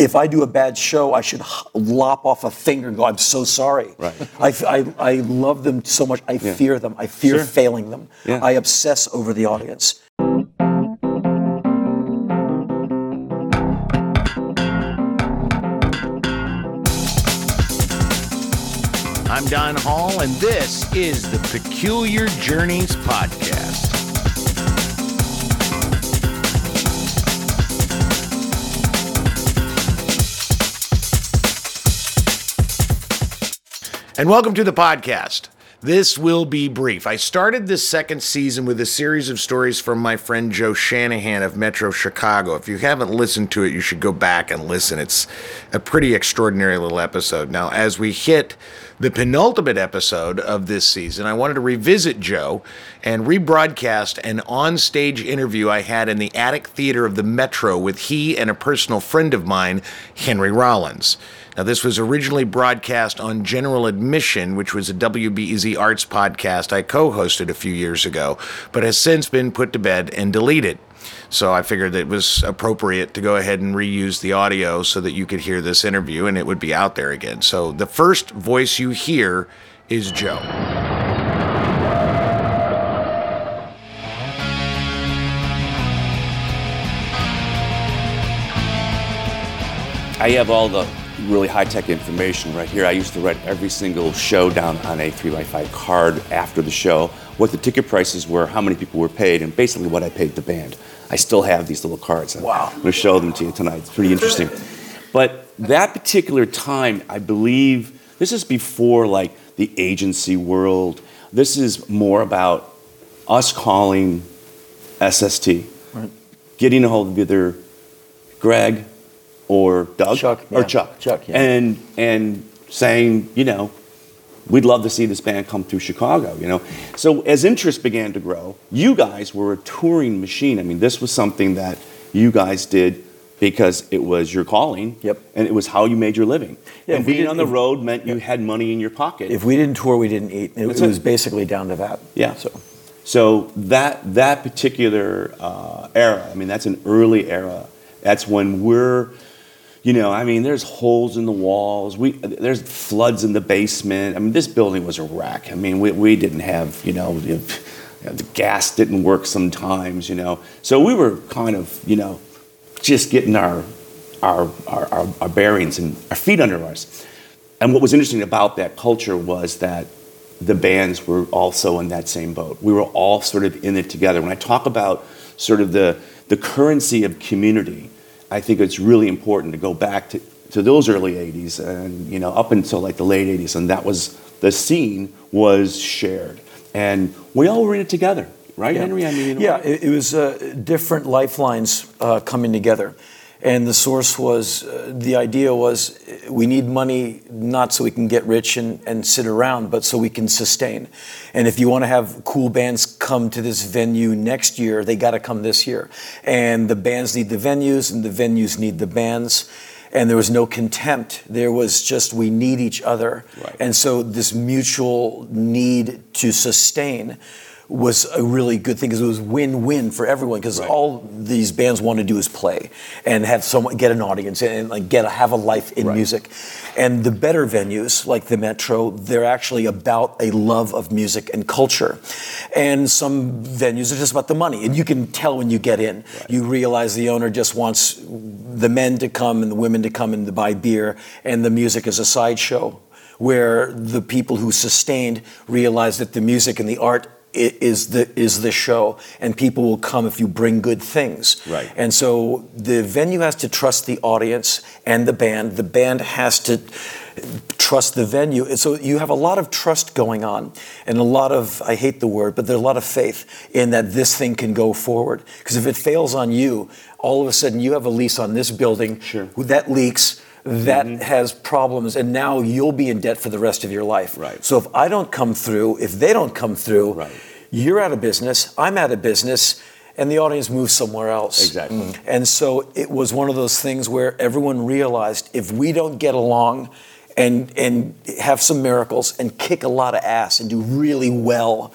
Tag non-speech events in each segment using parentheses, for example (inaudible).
if I do a bad show, I should lop off a finger and go, I'm so sorry. Right. I, f- I- I love them so much. I fear them. I fear Sure. failing them. Yeah. I obsess over the audience. I'm Don Hall, and this is the Peculiar Journeys Podcast. And welcome to the podcast. This will be brief. I started this second season with a series of stories from my friend Joe Shanahan of Metro Chicago. If you haven't listened to it, you should go back and listen. It's a pretty extraordinary little episode. Now, as we hit the penultimate episode of this season, I wanted to revisit Joe and rebroadcast an on-stage interview I had in the Attic Theater of the Metro with he and a personal friend of mine, Henry Rollins. Now, this was originally broadcast on General Admission, which was a WBEZ Arts podcast I co hosted a few years ago, but has since been put to bed and deleted. So I figured it was appropriate to go ahead and reuse the audio so that you could hear this interview and it would be out there again. So the first voice you hear is Joe. I have all the really high tech information right here. I used to write every single show down on a 3x5 card after the show, what the ticket prices were, how many people were paid, and basically what I paid the band. I still have these little cards. Wow. I'm going to show them to you tonight. It's pretty interesting. But that particular time, I believe, this is before like the agency world. This is more about us calling SST, getting a hold of either Greg or Doug Chuck, or yeah. Chuck, Chuck, yeah. and and saying, you know, we'd love to see this band come through Chicago, you know. So as interest began to grow, you guys were a touring machine. I mean, this was something that you guys did because it was your calling. Yep. And it was how you made your living. Yeah, and being on the road meant you had money in your pocket. If we didn't tour, we didn't eat. It it. was basically down to that. Yeah. So So that that particular uh, era, I mean, that's an early era. That's when we're, you know, I mean, there's holes in the walls. We there's floods in the basement. I mean, this building was a wreck. I mean, we, we didn't have, you know, the, gas didn't work sometimes, you know. So we were kind of, you know, just getting our our our, our, our bearings and our feet under us. And what was interesting about that culture was that the bands were also in that same boat. We were all sort of in it together. When I talk about sort of the, the currency of community, I think it's really important to go back to, to those early 80s and, you know, up until like the late 80s. And that was, the scene was shared. And we all were in it together, right, Henry? I mean, yeah, it, it was uh, different lifelines uh, coming together. And the source was uh, the idea was we need money not so we can get rich and, and sit around, but so we can sustain. And if you want to have cool bands come to this venue next year, they got to come this year. And the bands need the venues, and the venues need the bands. And there was no contempt. There was just we need each other. Right. And so this mutual need to sustain was a really good thing because it was win-win for everyone because Right. all these bands want to do is play and have someone get an audience and, like get a, have a life in Right. music and the better venues like the metro they're actually about a love of music and culture and some venues are just about the money and you can tell when you get in you realize the owner just wants the men to come and the women to come and to buy beer and the music is a sideshow where the people who sustained realize that the music and the art is the is the show, and people will come if you bring good things. Right. And so the venue has to trust the audience and the band. The band has to trust the venue. And so you have a lot of trust going on, and a lot of I hate the word, but there's a lot of faith in that this thing can go forward. Because if it fails on you, all of a sudden you have a lease on this building Sure. that leaks. That mm-hmm. has problems, and now you'll be in debt for the rest of your life. Right. So if I don't come through, if they don't come through, Right. you're out of business, I'm out of business, and the audience moves somewhere else. Exactly. Mm. And so it was one of those things where everyone realized if we don't get along and and have some miracles and kick a lot of ass and do really well,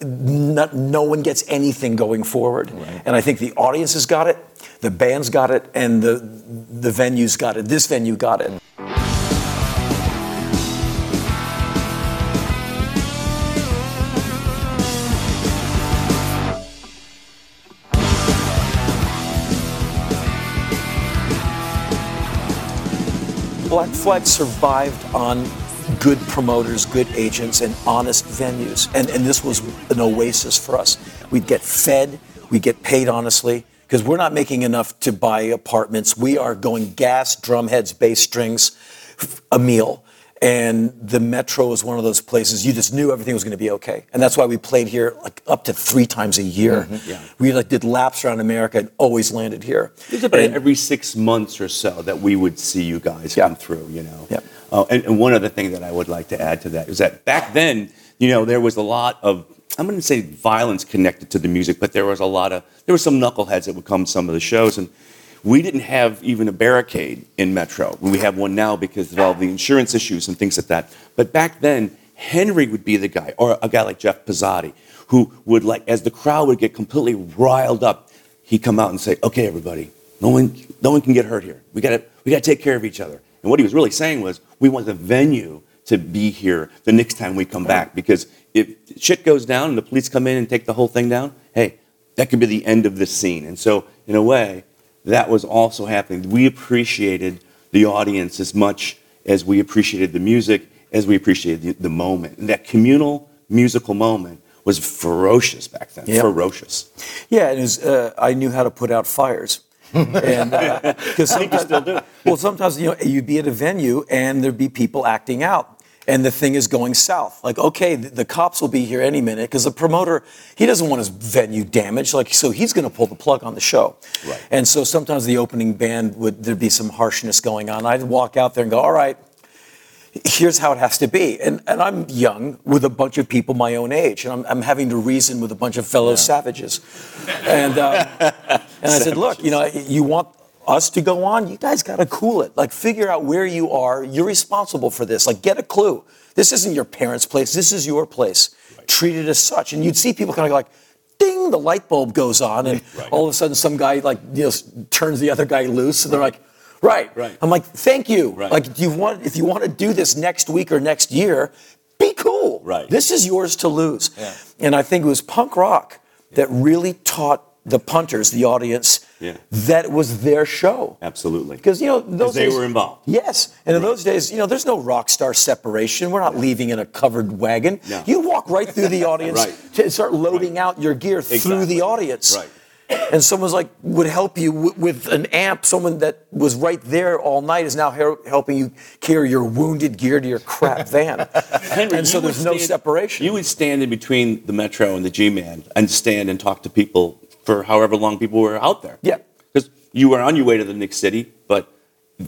not, no one gets anything going forward. Right. And I think the audience has got it. The bands got it, and the the venues got it. This venue got it. Black Flag survived on good promoters, good agents, and honest venues. And, and this was an oasis for us. We'd get fed, we'd get paid honestly, because we're not making enough to buy apartments. We are going gas, drum heads, bass strings, a meal. And the Metro was one of those places you just knew everything was going to be okay. And that's why we played here like up to three times a year. yeah. We like did laps around America and always landed here. About And- every six months or so that we would see you guys Yeah. come through, you know. Yeah. Uh, and, and one other thing that I would like to add to that is that back then, you know, there was a lot of, I'm going to say violence connected to the music, but there was a lot of, there were some knuckleheads that would come to some of the shows. And we didn't have even a barricade in Metro. We have one now because of all the insurance issues and things like that. But back then, Henry would be the guy, or a guy like Jeff Pezzati, who would like, as the crowd would get completely riled up, he'd come out and say, "Okay, everybody, no one, no one can get hurt here. We got to, we got to take care of each other." And what he was really saying was, we want the venue to be here the next time we come back because if shit goes down and the police come in and take the whole thing down, hey, that could be the end of this scene. And so, in a way, that was also happening. We appreciated the audience as much as we appreciated the music, as we appreciated the, the moment. And that communal musical moment was ferocious back then. Yep. Ferocious. Yeah, and was, uh, I knew how to put out fires. and (laughs) because sometimes, still do. well, sometimes you know you'd be at a venue and there'd be people acting out, and the thing is going south. Like, okay, the, the cops will be here any minute because the promoter he doesn't want his venue damaged. Like, so he's going to pull the plug on the show. Right. And so sometimes the opening band would there'd be some harshness going on. I'd walk out there and go, all right, here's how it has to be. And, and I'm young with a bunch of people my own age, and I'm, I'm having to reason with a bunch of fellow savages. And, um, and I said, look, you know, you want us to go on? You guys got to cool it. Like, figure out where you are. You're responsible for this. Like, get a clue. This isn't your parents' place. This is your place. Treat it as such. And you'd see people kind of like, ding, the light bulb goes on, and all of a sudden some guy like you know turns the other guy loose, and they're like, right. Right. I'm like, thank you. Right. Like, do you want if you want to do this next week or next year, be cool. Right. This is yours to lose. Yeah. And I think it was punk rock that really taught the punters, the audience, Yeah. that was their show. Absolutely. Because you know those days they days- were involved. Yes, and in those days, you know, there's no rock star separation. We're not leaving in a covered wagon. No. You walk right through the (laughs) audience Right. to start loading out your gear through the audience. Right. And someone's like would help you w- with an amp. Someone that was right there all night is now her- helping you carry your wounded gear to your crap (laughs) van. Henry, and so there's no stand- separation. You would stand in between the Metro and the G-Man and stand and talk to people for however long people were out there. Yeah. Because you were on your way to the next city, but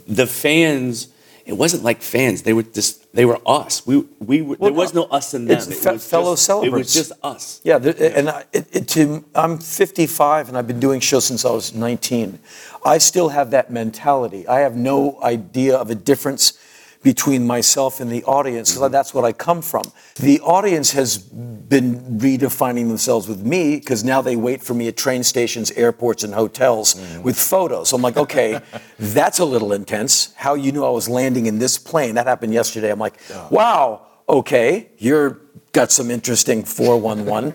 the fans, it wasn't like fans. They were just, they were us. We, we were, there was no us and them. it's It fe- was fellow just, It was just us. Yeah, there, and I, it, it, to, I'm 55 and I've been doing shows since I was 19. I still have that mentality. I have no idea of a difference between myself and the audience. 'cause That's what I come from. The audience has been redefining themselves with me because now they wait for me at train stations, airports, and hotels mm. with photos. I'm like, okay, (laughs) that's a little intense. How you knew I was landing in this plane? That happened yesterday. I'm like, wow, okay, you're got some interesting 411.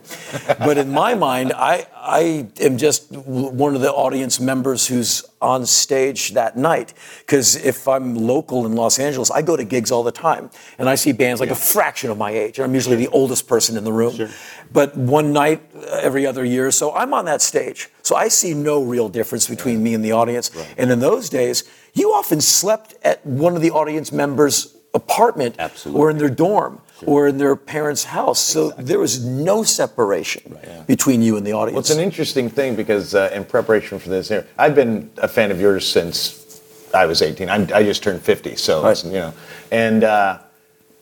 but in my mind, I, I am just one of the audience members who's on stage that night. Because if I'm local in Los Angeles, I go to gigs all the time. And I see bands like a fraction of my age. And I'm usually the oldest person in the room. But one night uh, every other year, so I'm on that stage. So I see no real difference between me and the audience. And in those days, you often slept at one of the audience members' apartment Absolutely. or in their dorm or in their parents' house. So there was no separation between you and the audience. Well, it's an interesting thing because uh, in preparation for this, here, I've been a fan of yours since I was 18. I'm, I just turned 50, so Right. you know, and uh,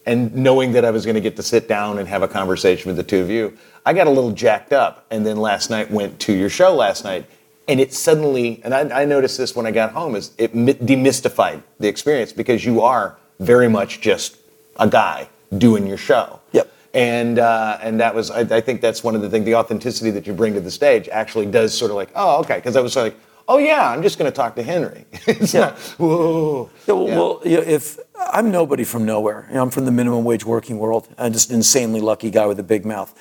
and knowing that I was going to get to sit down and have a conversation with the two of you, I got a little jacked up. And then last night went to your show last night, and it suddenly, and I, I noticed this when I got home, is it demystified the experience because you are very much just a guy doing your show. Yep. And uh, and that was I, I think that's one of the things the authenticity that you bring to the stage actually does sort of like oh okay because I was like oh yeah, I'm just going to talk to Henry. (laughs) it's Yeah. not, whoa. Yeah, well, Yeah. well, you know, if I'm nobody from nowhere, you know, I'm from the minimum wage working world. I'm just an insanely lucky guy with a big mouth,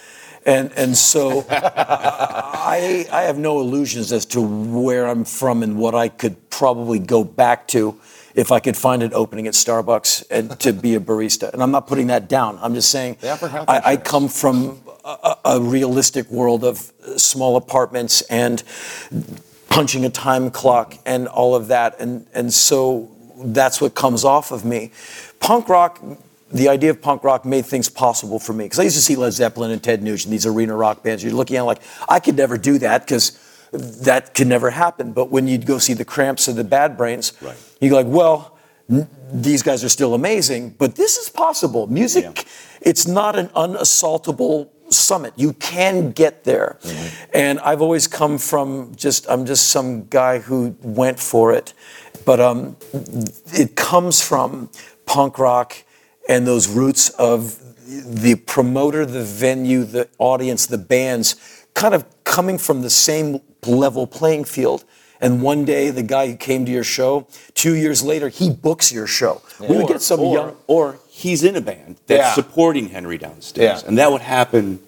and and so (laughs) I I have no illusions as to where I'm from and what I could probably go back to if I could find an opening at Starbucks and to be a barista. And I'm not putting that down. I'm just saying They offer health I, I insurance. come from a, a realistic world of small apartments and punching a time clock and all of that. And, and so that's what comes off of me. Punk rock, the idea of punk rock made things possible for me. Because I used to see Led Zeppelin and Ted Nugent, these arena rock bands. You're looking at it like, I could never do that because that could never happen. But when you'd go see the Cramps or the Bad Brains, Right. you go like, well, n- these guys are still amazing, but this is possible. Music, Yeah. it's not an unassaultable summit. You can get there. And I've always come from just, I'm just some guy who went for it. But um, it comes from punk rock and those roots of the promoter, the venue, the audience, the bands, kind of coming from the same level playing field. And one day, the guy who came to your show, two years later, he books your show. We would get some or, young. or he's in a band that's Yeah. supporting Henry downstairs, Yeah. and that would happen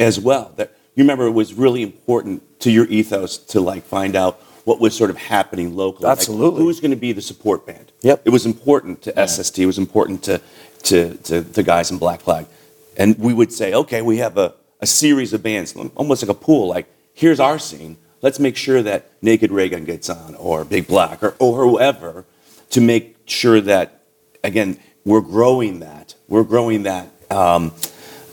as well. That you remember, it was really important to your ethos to like find out what was sort of happening locally. Like, Absolutely. who's going to be the support band? Yep. It was important to SST. It was important to to to the guys in Black Flag, and we would say, okay, we have a, a series of bands, almost like a pool. Like here's our scene. Let's make sure that Naked Raygun gets on, or Big Black, or, or whoever, to make sure that again we're growing that. We're growing that. Um,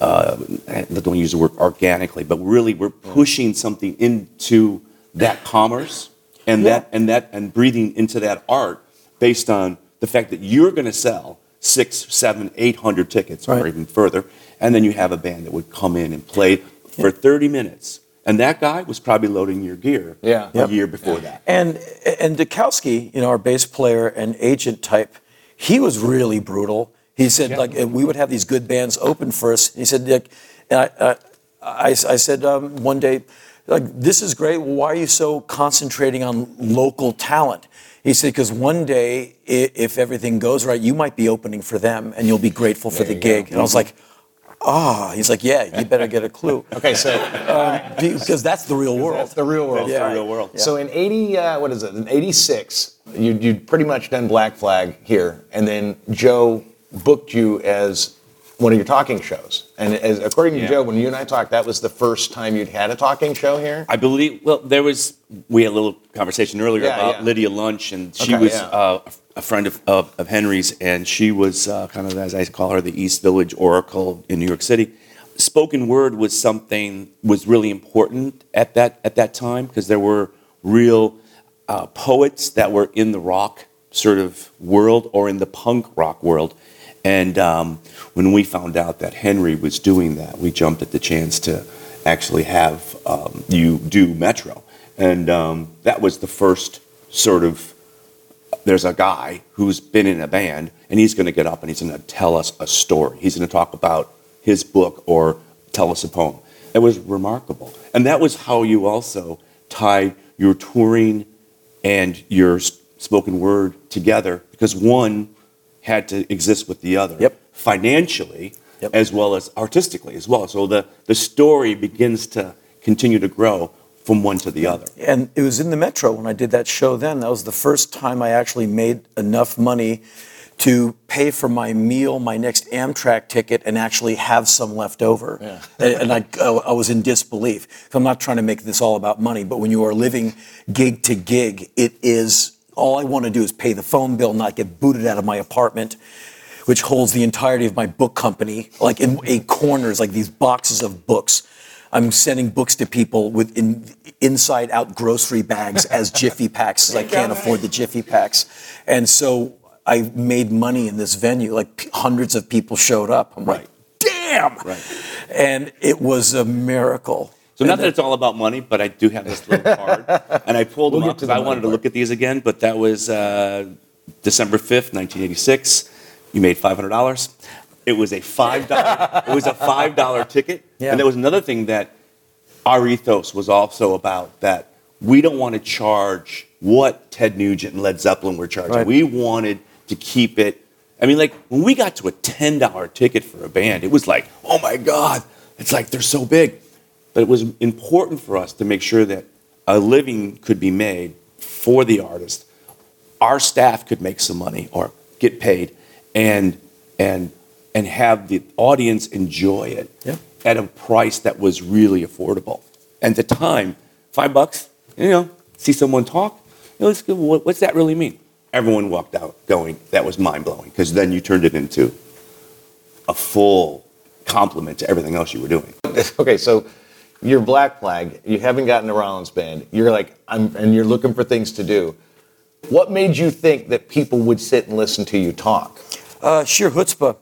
uh, I don't use the word organically, but really we're pushing something into that commerce and that and that and breathing into that art based on the fact that you're going to sell six, seven, eight hundred tickets or even further, and then you have a band that would come in and play for thirty minutes, and that guy was probably loading your gear Yeah. a Yep. year before that. And and Dukowski, you know, our bass player and agent type, he was really brutal. He said like we would have these good bands open for us. He said like, and I, uh, I, I said um, one day, like this is great. Why are you so concentrating on local talent? He said because one day if everything goes right, you might be opening for them and you'll be grateful for the you go. gig. And I was like. Ah, he's like, yeah, you better get a clue. (laughs) Okay, so because that's the real world. That's the real world. That's the real world. So in 80, uh, what is it, in 86, you, you'd pretty much done Black Flag here, and then Joe booked you as one of your talking shows. And as, according to Yeah. Joe, when you and I talked, that was the first time you'd had a talking show here? I believe. Well, there was. We had a little conversation earlier Yeah, about yeah. Lydia Lunch, and she Okay, was uh, a friend of, of, of Henry's, and she was uh, kind of, as I call her, the East Village Oracle in New York City. Spoken word was something was really important at that at that time because there were real uh, poets that were in the rock sort of world or in the punk rock world. And um, when we found out that Henry was doing that, we jumped at the chance to actually have um, you do Metro. And um, that was the first sort of there's a guy who's been in a band and he's going to get up and he's going to tell us a story. He's going to talk about his book or tell us a poem. It was remarkable. And that was how you also tied your touring and your spoken word together because one had to exist with the other Yep. financially Yep. as well as artistically as well. So the, the story begins to continue to grow from one to the other. And it was in the Metro when I did that show then. That was the first time I actually made enough money to pay for my meal, my next Amtrak ticket, and actually have some left over. And, and I, I was in disbelief. I'm not trying to make this all about money, but when you are living gig to gig, it is all I want to do is pay the phone bill, not get booted out of my apartment which holds the entirety of my book company, like in a corners, like these boxes of books. I'm sending books to people with in, inside out grocery bags as Jiffy packs, I can't afford the Jiffy packs. And so I made money in this venue, like p- hundreds of people showed up. I'm like, damn! Right. And it was a miracle. So not that it's all about money, but I do have this little (laughs) card, and I pulled them We'll up because the I wanted to look at these again. But that was uh, December fifth, nineteen eighty-six. You made five hundred dollars. It was a five dollar. it was a five dollar (laughs) ticket, Yeah. and there was another thing that our ethos was also about that we don't want to charge what Ted Nugent and Led Zeppelin were charging. Right. We wanted to keep it. I mean, like when we got to a ten dollar ticket for a band, it was like, oh my god, it's like they're so big. But it was important for us to make sure that a living could be made for the artist. Our staff could make some money or get paid, and and and have the audience enjoy it at a price that was really affordable. And at the time, five bucks, you know, see someone talk, you know, let's what, what's that really mean? Everyone walked out going, that was mind blowing, because then you turned it into a full complement to everything else you were doing. (laughs) okay, so you're Black Flag. You haven't gotten a Rollins band. You're like, I'm, and you're looking for things to do. What made you think that people would sit and listen to you talk? Uh, sheer chutzpah.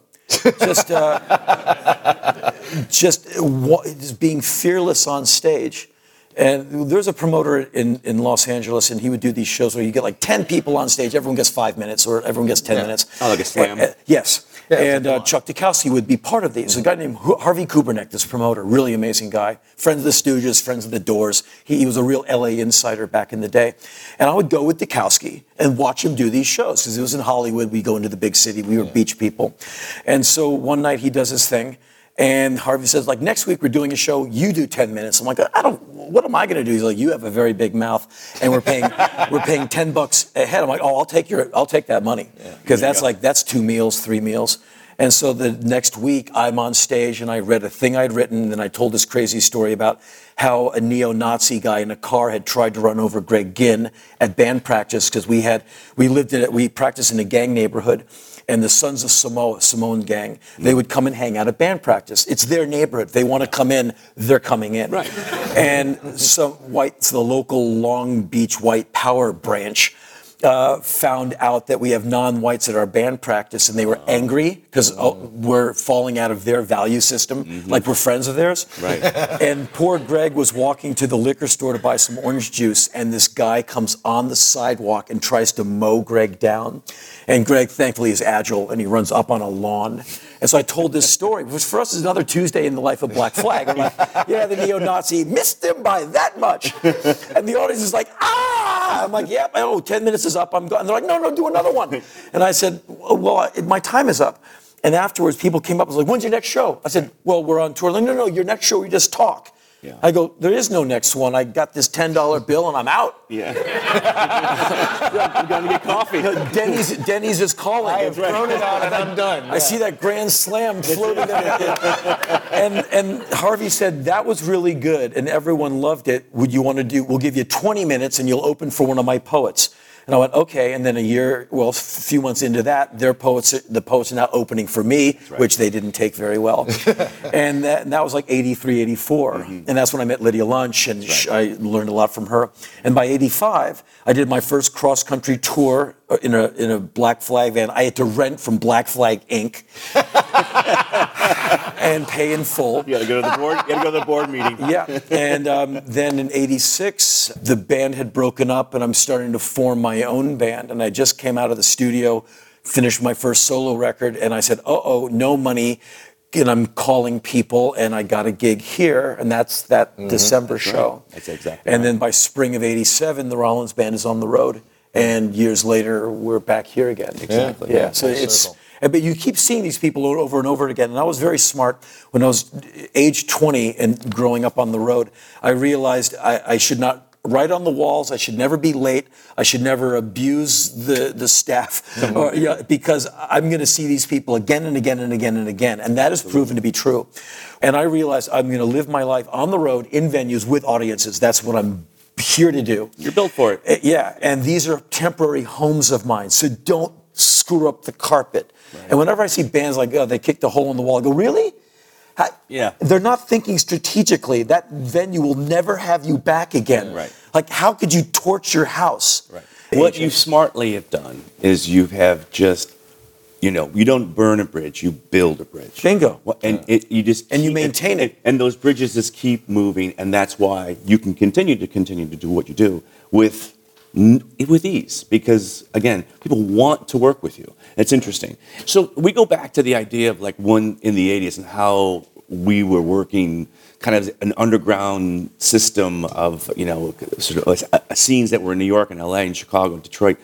just, uh, (laughs) just, wa- just being fearless on stage. And there's a promoter in, in Los Angeles, and he would do these shows where you get like 10 people on stage, everyone gets five minutes, or everyone gets 10 Yeah. minutes. Oh, like a slam. Uh, uh, yes. Yeah, and uh. Chuck Dukowski would be part of these. A guy named Harvey Kubernik, this promoter, really amazing guy. Friend of the Stooges, friends of the Doors. He, he was a real LA insider back in the day. And I would go with Dukowski and watch him do these shows because it was in Hollywood. We go into the big city. We were beach people. And so one night he does his thing. And Harvey says, like, next week we're doing a show, you do 10 minutes. I'm like, I don't, what am I going to do? He's like, you have a very big mouth and we're paying, (laughs) we're paying 10 bucks a head. I'm like, oh, I'll take your, I'll take that money. Because that's like, that's two meals, three meals. And so the next week I'm on stage and I read a thing I'd written and I told this crazy story about how a neo-Nazi guy in a car had tried to run over Greg Ginn at band practice because we had, we lived in it, we practiced in a gang neighborhood and the Sons of Samoa, Simone gang, they would come and hang out at band practice. It's their neighborhood. They want to come in, they're coming in. Right. And some white, so the local Long Beach white power branch uh, found out that we have non-whites at our band practice, and they were angry because we're falling out of their value system, like we're friends of theirs. Right. (laughs) And poor Greg was walking to the liquor store to buy some orange juice, and this guy comes on the sidewalk and tries to mow Greg down. And Greg, thankfully, is agile, and he runs up on a lawn. And so I told this story, which for us is another Tuesday in the life of Black Flag. I'm like, yeah, the neo-Nazi missed him by that much. And the audience is like, ah! I'm like, yep, oh, 10 minutes is up, I'm gone. And they're like, no, no, do another one. And I said, well, my time is up. And afterwards, people came up and was like, when's your next show? I said, well, we're on tour. Like, no, no, your next show, we just talk. Yeah. I go, there is no next one. I got this $10 bill and I'm out. (laughs) Yeah. I'm going to get coffee. (laughs) Denny's, Denny's is calling. I have thrown it out and I'm done. I see that grand slam floating. (laughs) And, and Harvey said, that was really good and everyone loved it. Would you want to do, we'll give you 20 minutes and you'll open for one of my poets. And I went, okay. And then a year, well, a few months into that, their poets, the poets are now opening for me, which they didn't take very well. (laughs) and, that, and that was like 83, 84. And that's when I met Lydia Lunch and sh I learned a lot from her. And by 85, I did my first cross country tour uh, in a, in a Black Flag van. I had to rent from Black Flag Inc. (laughs) (laughs) and pay in full. You got to go to the board. You got to go to the board meeting. (laughs) Yeah, and um, then in '86, the band had broken up, and I'm starting to form my own band. And I just came out of the studio, finished my first solo record, and I said, "Uh oh, no money." And I'm calling people, and I got a gig here, and that's that December show. That's exactly And right. then by spring of '87, the Rollins band is on the road, and years later, we're back here again. Exactly. Yeah, so it's. circle. And- But you keep seeing these people over and over again. And I was very smart when I was age 20 and growing up on the road. I realized I, I should not write on the walls. I should never be late. I should never abuse the, the staff (laughs) or, you know, because I'm going to see these people again and again and again and again. And that has proven to be true. And I realized I'm going to live my life on the road in venues with audiences. That's what I'm here to do. You're built for it. Uh, Yeah, and these are temporary homes of mine, so don't screw up the carpet. And whenever I see bands like, oh, they kicked a hole in the wall, I go, really? How- Yeah. They're not thinking strategically. That venue will never have you back again. Right. Like, how could you torch your house? Right. What you smartly have done is you have just, you know, you don't burn a bridge, you build a bridge. Bingo. Well, And it, you just And you maintain it. And those bridges just keep moving, and that's why you can continue to continue to do what you do with with ease because again people want to work with you it's interesting so we go back to the idea of like one in the 80s and how we were working kind of an underground system of you know sort of uh, scenes that were in New York and L.A. and Chicago and Detroit.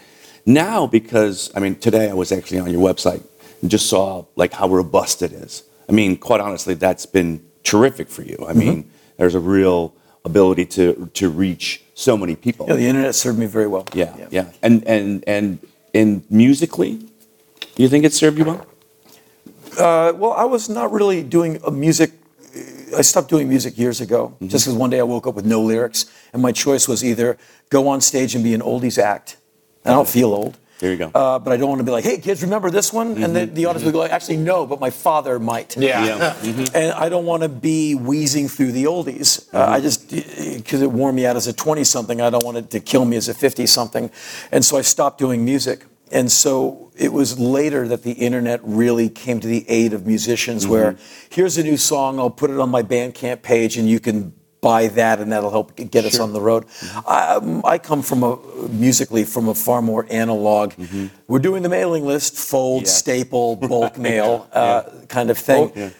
Now, because I mean, today I was actually on your website and just saw like how robust it is. I mean, quite honestly, that's been terrific for you. I mean, there's a real ability to to reach so many people. Yeah, the internet served me very well. Yeah, yeah. And and and and musically, you think it served you well? Uh, well, I was not really doing a music. I stopped doing music years ago, Mm-hmm. just because one day I woke up with no lyrics, and my choice was either go on stage and be an oldies act. And I don't feel old. There you go. Uh, but I don't want to be like, hey, kids, remember this one? And the, the audience would go, like, actually, no, but my father might. Yeah. (laughs) And I don't want to be wheezing through the oldies. Uh, I just, because it wore me out as a 20 something, I don't want it to kill me as a 50 something. And so I stopped doing music. And so it was later that the internet really came to the aid of musicians, where here's a new song, I'll put it on my Bandcamp page, and you can buy that, and that'll help get us on the road. I, um, I come from a musically from a far more analog. We're doing the mailing list, fold, Yeah. staple, bulk (laughs) mail uh, kind of thing. Well,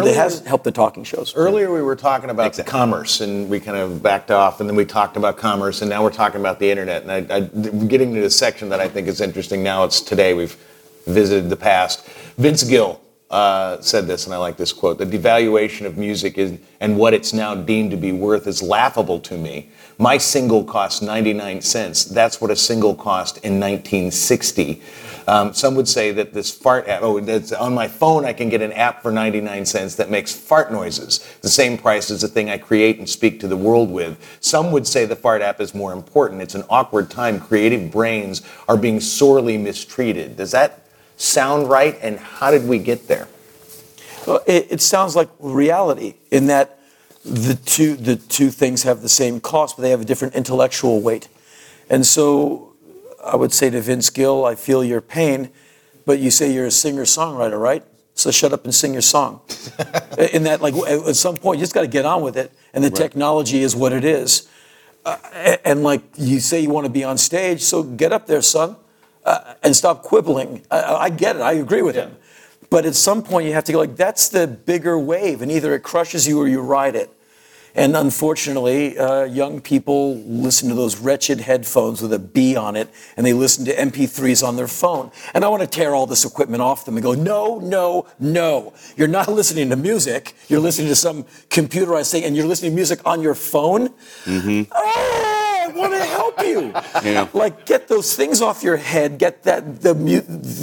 But it hasn't helped the talking shows. Earlier, we were talking about Exactly. commerce, and we kind of backed off, and then we talked about commerce, and now we're talking about the internet. And I, I, we're getting to this section that I think is interesting. Now it's today. We've visited the past. Vince Gill uh, said this, and I like this quote: "The devaluation of music is, and what it's now deemed to be worth is laughable to me. My single cost 99 cents. That's what a single cost in 1960." Um, some would say that this fart app, oh, that's on my phone, I can get an app for 99 cents that makes fart noises, the same price as the thing I create and speak to the world with. Some would say the fart app is more important. It's an awkward time. Creative brains are being sorely mistreated. Does that sound right? And how did we get there? Well, it, it sounds like reality in that the two the two things have the same cost, but they have a different intellectual weight. And so, I would say to Vince Gill, I feel your pain, but you say you're a singer songwriter, right? So shut up and sing your song. (laughs) in that, like at some point, you just got to get on with it, and the technology is what it is. Uh, and like you say, you want to be on stage, so get up there, son, uh, and stop quibbling. I, I get it. I agree with him. But at some point, you have to go like, that's the bigger wave, and either it crushes you or you ride it. And unfortunately, uh, young people listen to those wretched headphones with a B on it, and they listen to MP3s on their phone. And I want to tear all this equipment off them and go, no, no, no. You're not (laughs) listening to music. You're listening to some computerized thing, and you're listening to music on your phone. Oh, I want to help you. (laughs) Yeah. Like, get those things off your head. Get that the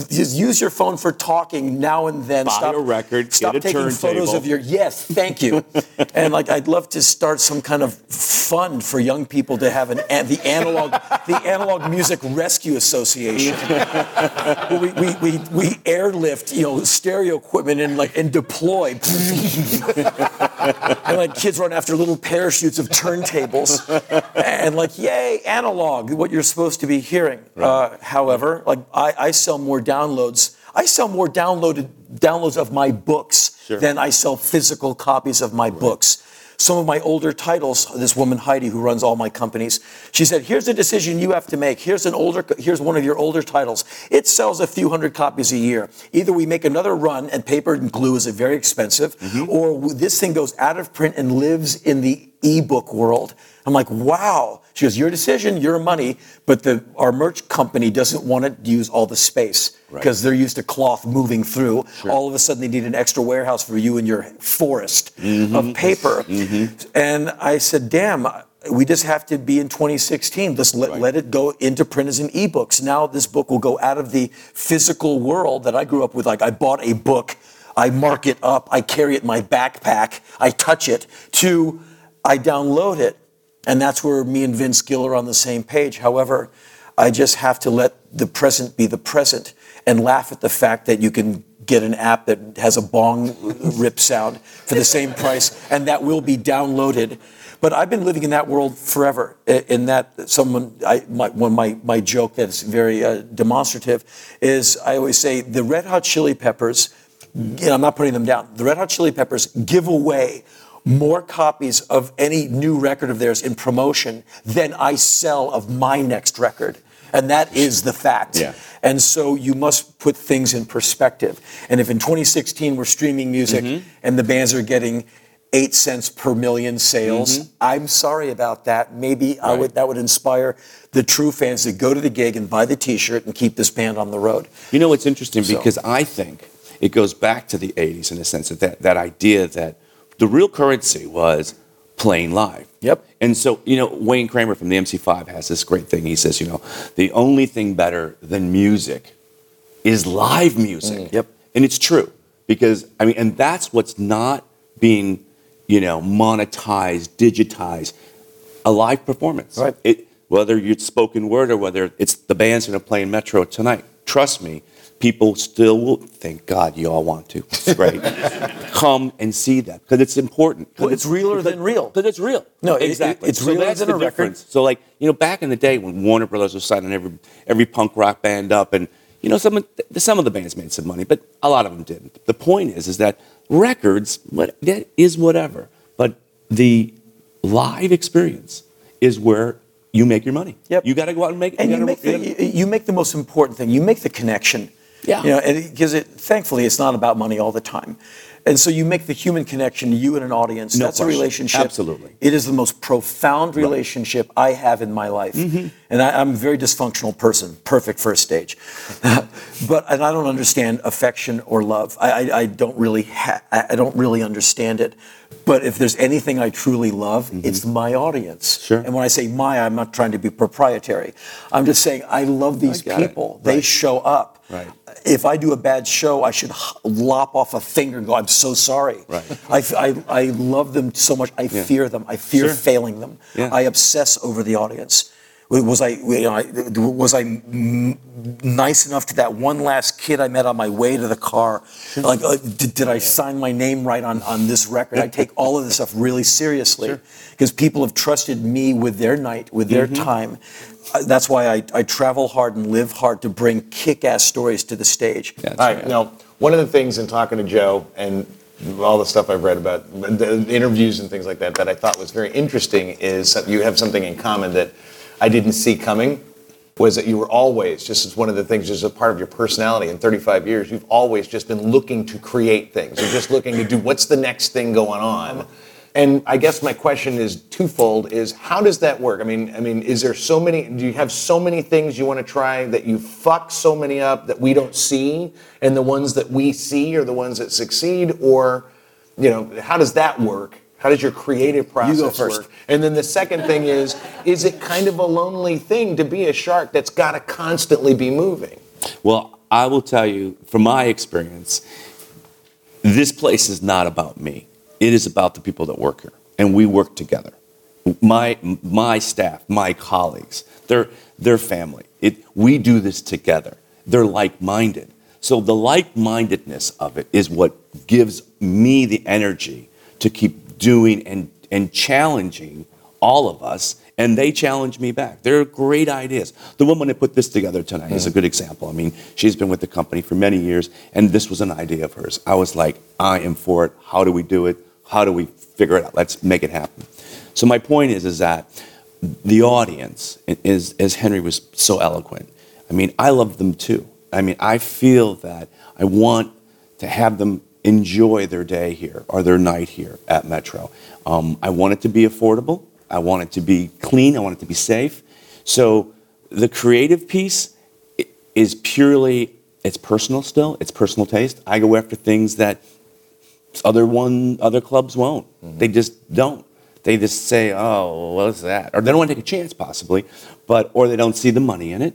just use your phone for talking now and then. Buy stop a record, Stop get a taking photos of your yes, thank you. (laughs) and like, I'd love to start some kind of fund for young people to have an an- the analog the analog music rescue association. (laughs) we, we, we, we airlift you know stereo equipment and like and deploy. and like kids run after little parachutes of turntables and like yay analog what you're supposed to be hearing. Uh, however like I, I sell more downloads. I sell more downloaded downloads of my books than i sell physical copies of my books. Some of my older titles this woman heidi who runs all my companies she said here's a decision you have to make. Here's an older here's one of your older titles. It sells a few hundred copies a year. Either we make another run and paper and glue is very expensive or this thing goes out of print and lives in the ebook world. I'm like wow. She goes your decision your money but the our merch company doesn't want to use all the space because they're used to cloth moving through. All of a sudden they need an extra warehouse for you and your forest mm-hmm. of paper. Mm-hmm. And i said damn we just have to be in 2016 just let, let it go into print as an ebooks. Now this book will go out of the physical world that i grew up with. Like i bought a book i mark it up i carry it in my backpack i touch it to i download it and that's where me and Vince Gill are on the same page. However, I just have to let the present be the present and laugh at the fact that you can get an app that has a bong rip sound for the same price, and that will be downloaded. But I've been living in that world forever. In that, someone, I, my, one my my joke that's very uh, demonstrative is I always say the Red Hot Chili Peppers. I'm not putting them down. The Red Hot Chili Peppers give away more copies of any new record of theirs in promotion than I sell of my next record. And that is the fact. Yeah. And so you must put things in perspective. And if in 2016 we're streaming music Mm-hmm. and the bands are getting eight cents per million sales, I'm sorry about that. Maybe I Mm-hmm. Right. would, that would inspire the true fans to go to the gig and buy the T-shirt and keep this band on the road. You know what's interesting So- because I think it goes back to the '80s in a sense that that, that idea that the real currency was playing live. Yep. And so you know Wayne Kramer from the MC5 has this great thing. He says, you know, the only thing better than music is live music. Mm, yep. And it's true because I mean, and that's what's not being, you know, monetized, digitized. A live performance. Right. It, whether it's spoken word or whether it's the band's going to play in Metro tonight. Trust me, people still will. Thank God you all want to. It's great. (laughs) Come and see that because it's important. Well, it's realer than real. Because it's real. No, it- it- exactly. it's so realer than the a record. So like you know, back in the day when Warner Brothers was signing every every punk rock band up, and you know some of, some of the bands made some money, but a lot of them didn't. The point is, is that records, what that is whatever, but the live experience is where you make your money. Yep. You got to go out and make. and you, gotta- make the, you, you make the most important thing. You make the connection. Yeah. You know, because it, thankfully it's not about money all the time, and so you make the human connection. You and an audience. No that's a relationship. Absolutely. It is the most profound relationship I have in my life, Mm-hmm. and I, I'm a very dysfunctional person. Perfect first stage, (laughs) but and I don't understand affection or love. I, I, I don't really. Ha- I I don't really understand it. But if there's anything I truly love, it's my audience. Mm-hmm. Sure. And when I say my, I'm not trying to be proprietary. I'm just saying I love these it. people. They Right. show up. Right. If I do a bad show, I should lop off a finger and go, I'm so sorry. Right. I, I- I love them so much. I fear them. I fear Sure. failing them. Yeah. I obsess over the audience. Was I, you know, was I nice enough to that one last kid I met on my way to the car? Like, uh, did, did I sign my name right on, on this record? I take all of this stuff really seriously because people have trusted me with their night, with their Mm-hmm. time. Uh, That's why I, I travel hard and live hard to bring kick-ass stories to the stage. That's All right. right. Now, one of the things in talking to Joe and all the stuff I've read about the interviews and things like that that I thought was very interesting is that you have something in common that I didn't see coming. Was that you were always just as one of the things, just a part of your personality in 35 years, you've always just been looking to create things. You're just looking to do what's the next thing going on. And I guess my question is twofold: is how does that work? I mean, I mean, is there so many? Do you have so many things you want to try that you fuck so many up that we don't see, and the ones that we see are the ones that succeed, or, you know, how does that work? How does your creative process go first. work? And then the second thing is, is it kind of a lonely thing to be a shark that's got to constantly be moving? Well, I will tell you from my experience, this place is not about me. It is about the people that work here, and we work together. My my staff, my colleagues, they're they're family. It, we do this together. They're like-minded. So the like-mindedness of it is what gives me the energy to keep doing and and challenging all of us, and they challenge me back. They're great ideas. The woman that put this together tonight is a good example. I mean, she's been with the company for many years, and this was an idea of hers. I was like, I am for it. How do we do it? How do we figure it out? Let's make it happen. So my point is, is that the audience is, as Henry was so eloquent. I mean, I love them too. I mean, I feel that I want to have them enjoy their day here or their night here at Metro. Um, I want it to be affordable. I want it to be clean. I want it to be safe. So the creative piece is purely it's personal still. It's personal taste. I go after things that other one other clubs won't. They just don't. They just say, "Oh, what's that?" Or they don't want to take a chance, possibly, but or they don't see the money in it.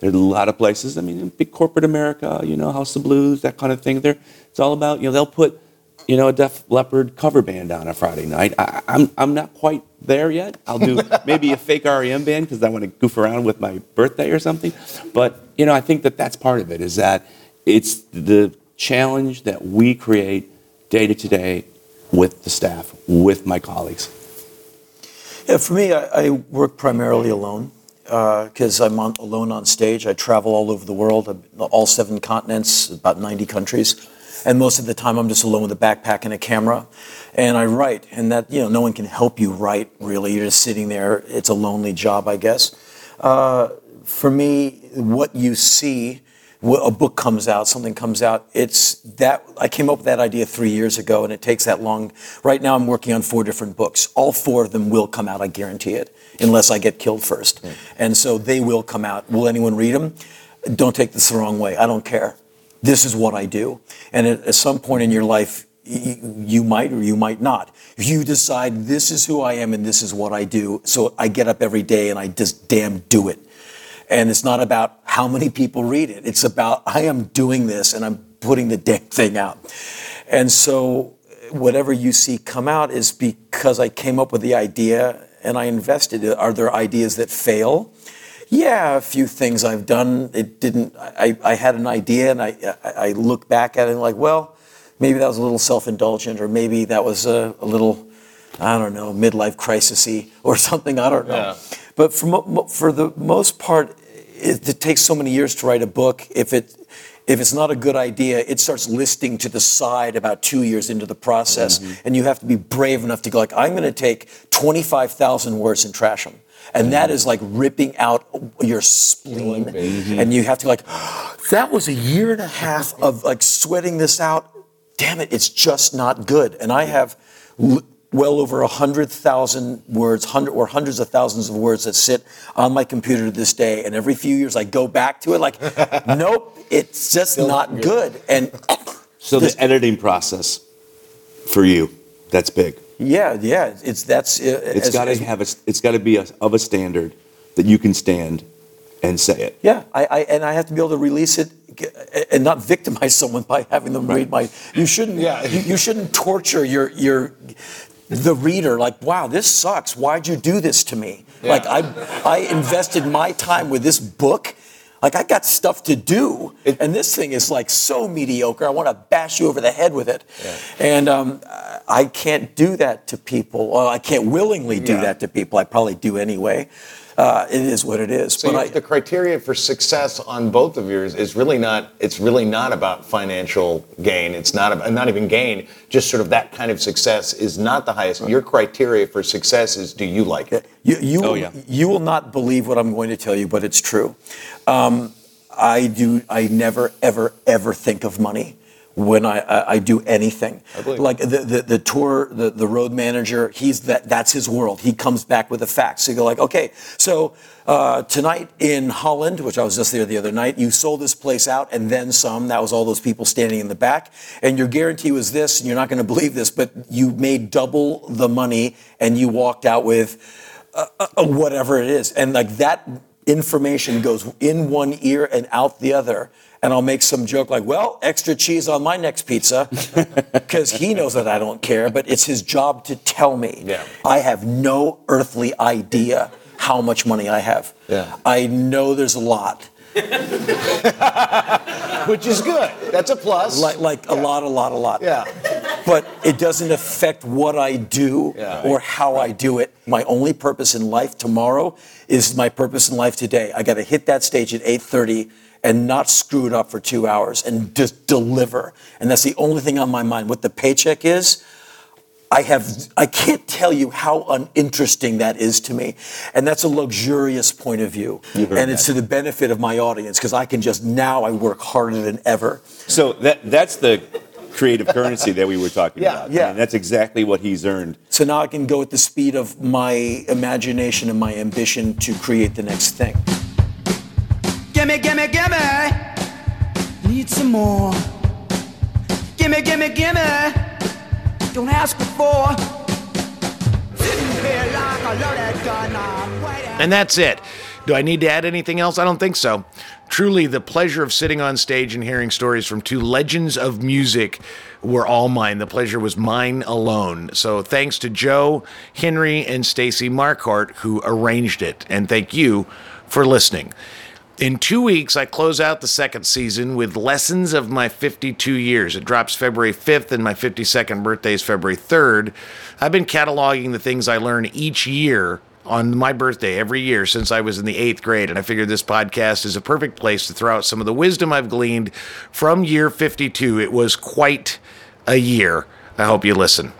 There's a lot of places. I mean, in big corporate America, you know, House of Blues, that kind of thing. There, it's all about you know they'll put you know a Def Leppard cover band on a Friday night. I, I'm I'm not quite there yet. I'll do (laughs) maybe a fake REM band because I want to goof around with my birthday or something. But you know, I think that that's part of it. Is that it's the challenge that we create day to day with the staff, with my colleagues. Yeah, for me, I, I work primarily alone because I'm on, alone on stage. I travel all over the world, all seven continents, about 90 countries. And most of the time, I'm just alone with a backpack and a camera. And I write, and that, you know, no one can help you write, really. You're just sitting there. It's a lonely job, I guess. Uh, for me, what you see, a book comes out, something comes out. It's that I came up with that idea three years ago, and it takes that long. Right now, I'm working on four different books. All four of them will come out. I guarantee it, unless I get killed first. And so they will come out. Will anyone read them? Don't take this the wrong way. I don't care. This is what I do. And at, at some point in your life, you might or you might not. You decide this is who I am and this is what I do. So I get up every day and I just damn do it. And it's not about how many people read it. It's about I am doing this and I'm putting the damn thing out. And so whatever you see come out is because I came up with the idea and I invested. Are there ideas that fail? Yeah, a few things I've done. It didn't. I, I had an idea and I, I, I look back at it and like, well, maybe that was a little self-indulgent, or maybe that was a, a little, I don't know, midlife crisisy or (laughs) something. I don't know. Yeah. But for for the most part, it, it takes so many years to write a book. If it if it's not a good idea, it starts listing to the side about two years into the process, mm-hmm. and you have to be brave enough to go like, I'm going to take 25,000 words and trash them. And that is like ripping out your spleen. And you have to like, (gasps) that was a year and a half of like sweating this out. Damn it, it's just not good. And I have well over a hundred thousand words, hundred or hundreds of thousands of words that sit on my computer to this day. And every few years I go back to it like, (laughs) nope, it's just not good. And So the editing process for you, that's big. yeah, yeah, it's that's uh, It's got to have a, it's got to be a, of a standard that you can stand and say it. Yeah, I, I and I have to be able to release it and not victimize (laughs) someone by having them read my. You shouldn't. Yeah. You, you shouldn't torture your your the reader. Like, wow, this sucks. Why'd you do this to me? Like, I I invested my time with this book. Like, I got stuff to do, and this thing is like so mediocre. I want to bash you over the head with it, and um, I can't do that to people. Well, I can't willingly do Yeah. that to people. I probably do anyway. Uh, it is what it is. So but you- I, the criteria for success on both of yours is really not. It's really not about financial gain. It's not about, not even gain. Just sort of that kind of success is not the highest. Your criteria for success is: Do you like it? You, you, Oh, will, yeah. you will not believe what I'm going to tell you, but it's true. Um, I do. I never, ever, ever think of money when I, I, I do anything. Like the, the, the tour, the, the road manager, he's that. That's his world. He comes back with the facts. So you go like, okay, so uh, tonight in Holland, which I was just there the other night, you sold this place out and then some. That was all those people standing in the back, and your guarantee was this, and you're not going to believe this, but you made double the money, and you walked out with uh, whatever it is. And like that information goes in one ear and out the other. And I'll make some joke like, well, extra cheese on my next pizza, (laughs) because he knows that I don't care, but it's his job to tell me. Yeah. I have no earthly idea how much money I have. Yeah. I know there's a lot. (laughs) Which is good. That's a plus. Like, like a lot, a lot, a lot. yeah. But it doesn't affect what I do Yeah. or how I do it. My only purpose in life tomorrow is my purpose in life today. I got to hit that stage at 8:30 and not screw it up for 2 hours and just deliver. And that's the only thing on my mind. What the paycheck is, I have I can't tell you how uninteresting that is to me. And that's a luxurious point of view. And it's to the benefit of my audience because I can just now I work harder than ever. So that that's the creative currency that we were talking Yeah, about. I yeah. mean, that's exactly what he's earned. So now I can go at the speed of my imagination and my ambition to create the next thing. Gimme, gimme, gimme. Need some more. Gimme, gimme, gimme. Don't ask before. And that's it. Do I need to add anything else? I don't think so. Truly, the pleasure of sitting on stage and hearing stories from two legends of music were all mine. The pleasure was mine alone. So thanks to Joe, Henry, and Stacy Marquardt who arranged it. And thank you for listening. In two weeks, I close out the second season with Lessons of My 52 Years. It drops February 5th, and my 52nd birthday is February 3rd. I've been cataloging the things I learn each year on my birthday every year since I was in the eighth grade, and I figured this podcast is a perfect place to throw out some of the wisdom I've gleaned from year 52. It was quite a year. I hope you listen.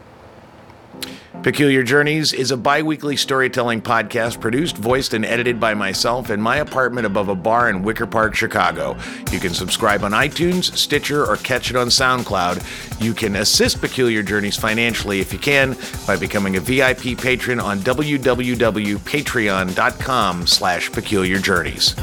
Peculiar Journeys is a bi weekly storytelling podcast produced, voiced, and edited by myself in my apartment above a bar in Wicker Park, Chicago. You can subscribe on iTunes, Stitcher, or catch it on SoundCloud. You can assist Peculiar Journeys financially if you can by becoming a VIP patron on www.patreon.com slash peculiar journeys.